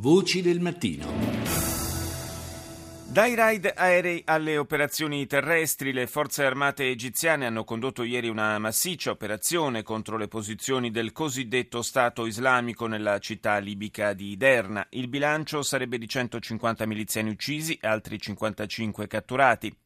Voci del mattino. Dai raid aerei alle operazioni terrestri, le forze armate egiziane hanno condotto ieri una massiccia operazione contro le posizioni del cosiddetto Stato islamico nella città libica di Derna. Il bilancio sarebbe di 150 miliziani uccisi e altri 55 catturati.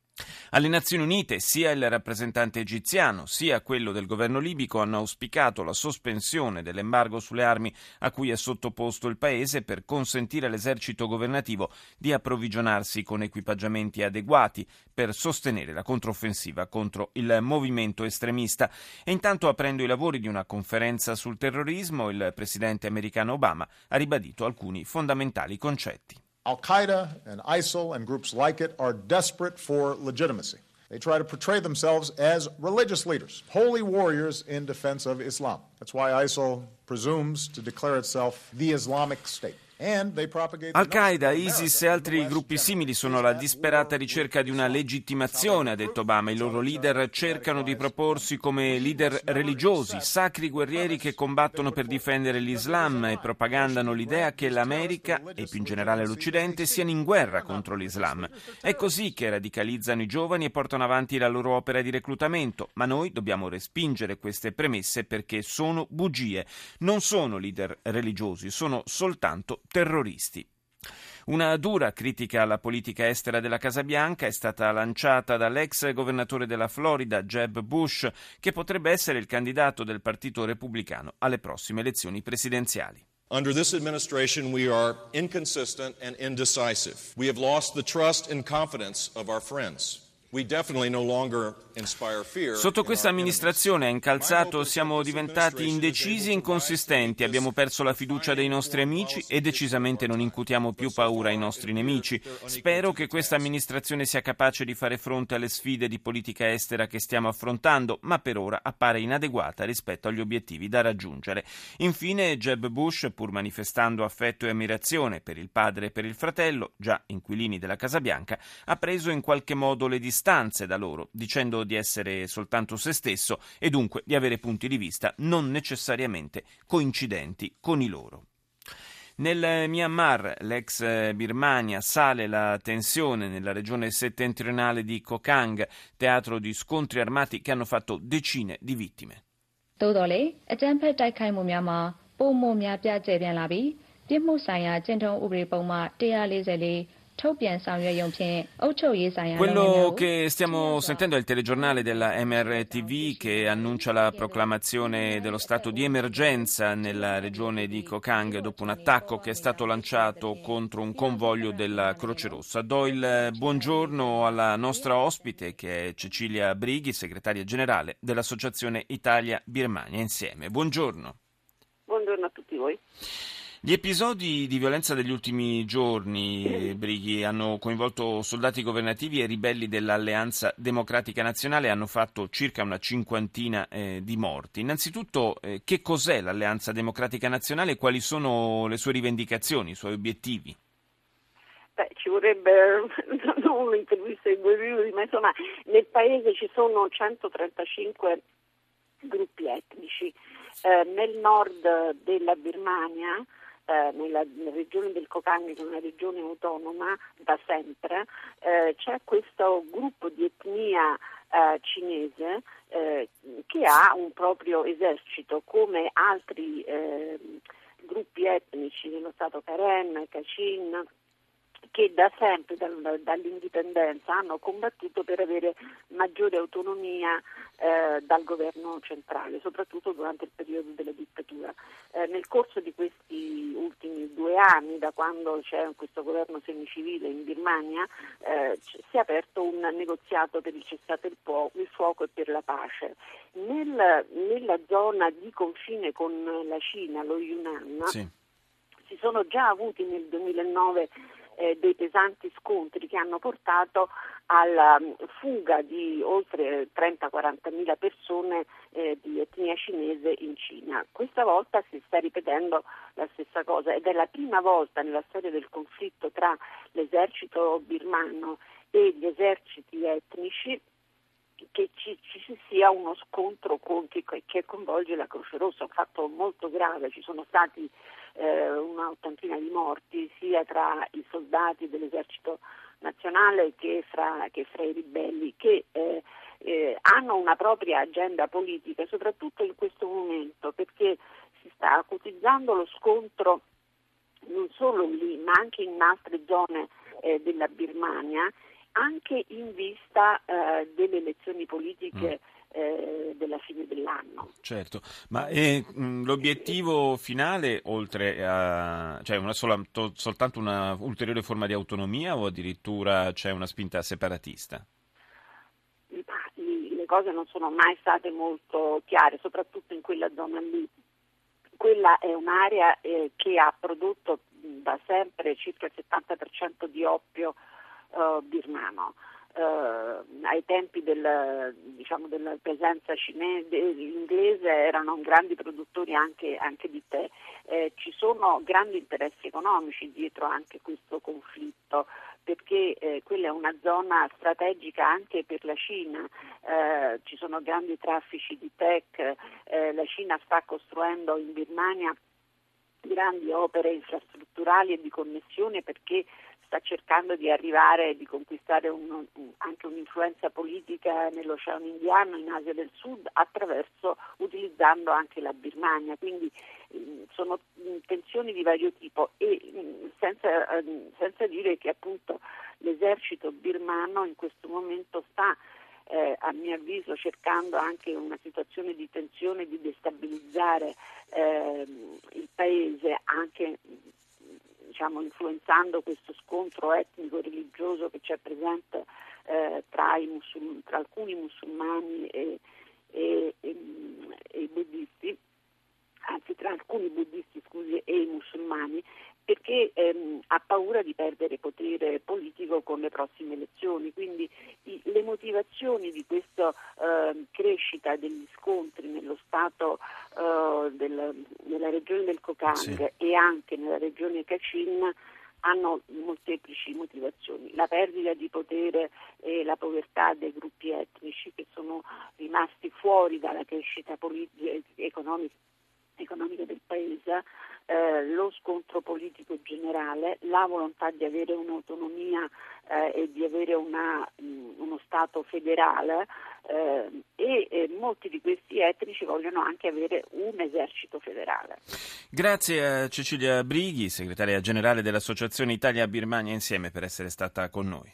Alle Nazioni Unite sia il rappresentante egiziano sia quello del governo libico hanno auspicato la sospensione dell'embargo sulle armi a cui è sottoposto il paese per consentire all'esercito governativo di approvvigionarsi con equipaggiamenti adeguati per sostenere la controffensiva contro il movimento estremista. E intanto aprendo i lavori di una conferenza sul terrorismo, il presidente americano Obama ha ribadito alcuni fondamentali concetti. Al Qaeda and ISIL and groups like it are desperate for legitimacy. They try to portray themselves as religious leaders, holy warriors in defense of Islam. That's why ISIL presumes to declare itself the Islamic State. Al-Qaeda, ISIS e altri gruppi simili sono alla disperata ricerca di una legittimazione, ha detto Obama. I loro leader cercano di proporsi come leader religiosi, sacri guerrieri che combattono per difendere l'Islam e propagandano l'idea che l'America e più in generale l'Occidente siano in guerra contro l'Islam. È così che radicalizzano i giovani e portano avanti la loro opera di reclutamento, ma noi dobbiamo respingere queste premesse perché sono bugie. Non sono leader religiosi, sono soltanto terroristi. Una dura critica alla politica estera della Casa Bianca è stata lanciata dall'ex governatore della Florida, Jeb Bush, che potrebbe essere il candidato del Partito Repubblicano alle prossime elezioni presidenziali. Under this administration, we are inconsistent and indecisive. We have lost the trust and confidence of our friends. Sotto questa amministrazione incalzato siamo diventati indecisi e inconsistenti, abbiamo perso la fiducia dei nostri amici e decisamente non incutiamo più paura ai nostri nemici. Spero che questa amministrazione sia capace di fare fronte alle sfide di politica estera che stiamo affrontando, ma per ora appare inadeguata rispetto agli obiettivi da raggiungere. Infine, Jeb Bush, pur manifestando affetto e ammirazione per il padre e per il fratello, già inquilini della Casa Bianca, ha preso in qualche modo le distanze distanze da loro, dicendo di essere soltanto se stesso e dunque di avere punti di vista non necessariamente coincidenti con i loro. Nel Myanmar, l'ex Birmania, sale la tensione nella regione settentrionale di Kokang, teatro di scontri armati che hanno fatto decine di vittime. သို့တော်လေအကြမ်းဖက်တိုက်ခိုက်မှုများမှာပုံမှုများပြကျယ်ပြန့်လာပြီးပြစ်မှုဆိုင်ရာကျင့်ထုံးဥပဒေပုံမှ144 quello che stiamo sentendo è il telegiornale della MRTV che annuncia la proclamazione dello stato di emergenza nella regione di Kokang dopo un attacco che è stato lanciato contro un convoglio della Croce Rossa. Do il buongiorno alla nostra ospite che è Cecilia Brighi, segretaria generale dell'Associazione Italia-Birmania Insieme. Buongiorno. Buongiorno a tutti voi. Gli episodi di violenza degli ultimi giorni, Brighi, hanno coinvolto soldati governativi e ribelli dell'Alleanza Democratica Nazionale e hanno fatto circa una cinquantina eh, di morti. Innanzitutto, eh, che cos'è l'Alleanza Democratica Nazionale e quali sono le sue rivendicazioni, i suoi obiettivi? Beh, ci vorrebbe non un'intervista di due minuti, ma insomma nel paese ci sono 135 gruppi etnici. Eh, nel nord della Birmania eh, nella, regione del Kokang, che è una regione autonoma da sempre, eh, c'è questo gruppo di etnia eh, cinese eh, che ha un proprio esercito come altri ehm, gruppi etnici dello Stato Karen, Kachin, che da sempre, dall'indipendenza, hanno combattuto per avere maggiore autonomia eh, dal governo centrale, soprattutto durante il periodo della dittatura. Eh, nel corso di questi ultimi due anni, da quando c'è questo governo semicivile in Birmania, eh, si è aperto un negoziato per il cessate il, po- il fuoco e per la pace. Nel, nella zona di confine con la Cina, lo Yunnan, sì. si sono già avuti nel 2009 eh, dei pesanti scontri che hanno portato alla mm, fuga di oltre 30-40 mila persone eh, di etnia cinese in Cina. Questa volta si sta ripetendo la stessa cosa ed è la prima volta nella storia del conflitto tra l'esercito birmano e gli eserciti etnici che ci, ci, sia uno scontro con, che, che, coinvolge la Croce Rossa, un fatto molto grave, ci sono stati eh, un'ottantina di morti sia tra i soldati dell'esercito nazionale che fra, che fra i ribelli che eh, eh, hanno una propria agenda politica, soprattutto in questo momento, perché si sta acutizzando lo scontro non solo lì, ma anche in altre zone eh, della Birmania, anche in vista eh, delle elezioni politiche. Mm. Eh, della fine dell'anno. Certo, ma eh, l'obiettivo finale, oltre a cioè una sola, to, soltanto una ulteriore forma di autonomia o addirittura c'è una spinta separatista? Le cose non sono mai state molto chiare, soprattutto in quella zona lì. Quella è un'area eh, che ha prodotto da sempre circa il 70% di oppio uh, birmano. Uh, ai tempi del, diciamo, della presenza cinese, inglese erano grandi produttori anche, anche di tè. Eh, ci sono grandi interessi economici dietro anche questo conflitto perché eh, quella è una zona strategica anche per la Cina, eh, ci sono grandi traffici di tech, eh, la Cina sta costruendo in Birmania grandi opere infrastrutturali e di connessione perché sta cercando di arrivare e di conquistare un, anche un'influenza politica nell'Oceano Indiano, in Asia del Sud, attraverso, utilizzando anche la Birmania. Quindi mh, sono tensioni di vario tipo e mh, senza, senza dire che appunto l'esercito birmano in questo momento sta eh, a mio avviso cercando anche una situazione di tensione, di destabilizzare eh, il paese, anche diciamo, influenzando questo scontro etnico-religioso che c'è presente eh, tra, musul- tra, alcuni musulmani e, e, e, e i buddisti anzi tra alcuni buddisti scusi, e i musulmani, perché ehm, ha paura di perdere potere politico con le prossime elezioni. Quindi motivazioni di questa eh, crescita degli scontri nello Stato eh, del, nella regione del Kokang sì. e anche nella regione Kachin hanno molteplici motivazioni, la perdita di potere e la povertà dei gruppi etnici che sono rimasti fuori dalla crescita politica, economica economica del Paese, eh, lo scontro politico generale, la volontà di avere un'autonomia eh, e di avere una, mh, uno Stato federale eh, e molti di questi etnici vogliono anche avere un esercito federale. Grazie a Cecilia Brighi, segretaria generale dell'Associazione Italia-Birmania Insieme, per essere stata con noi.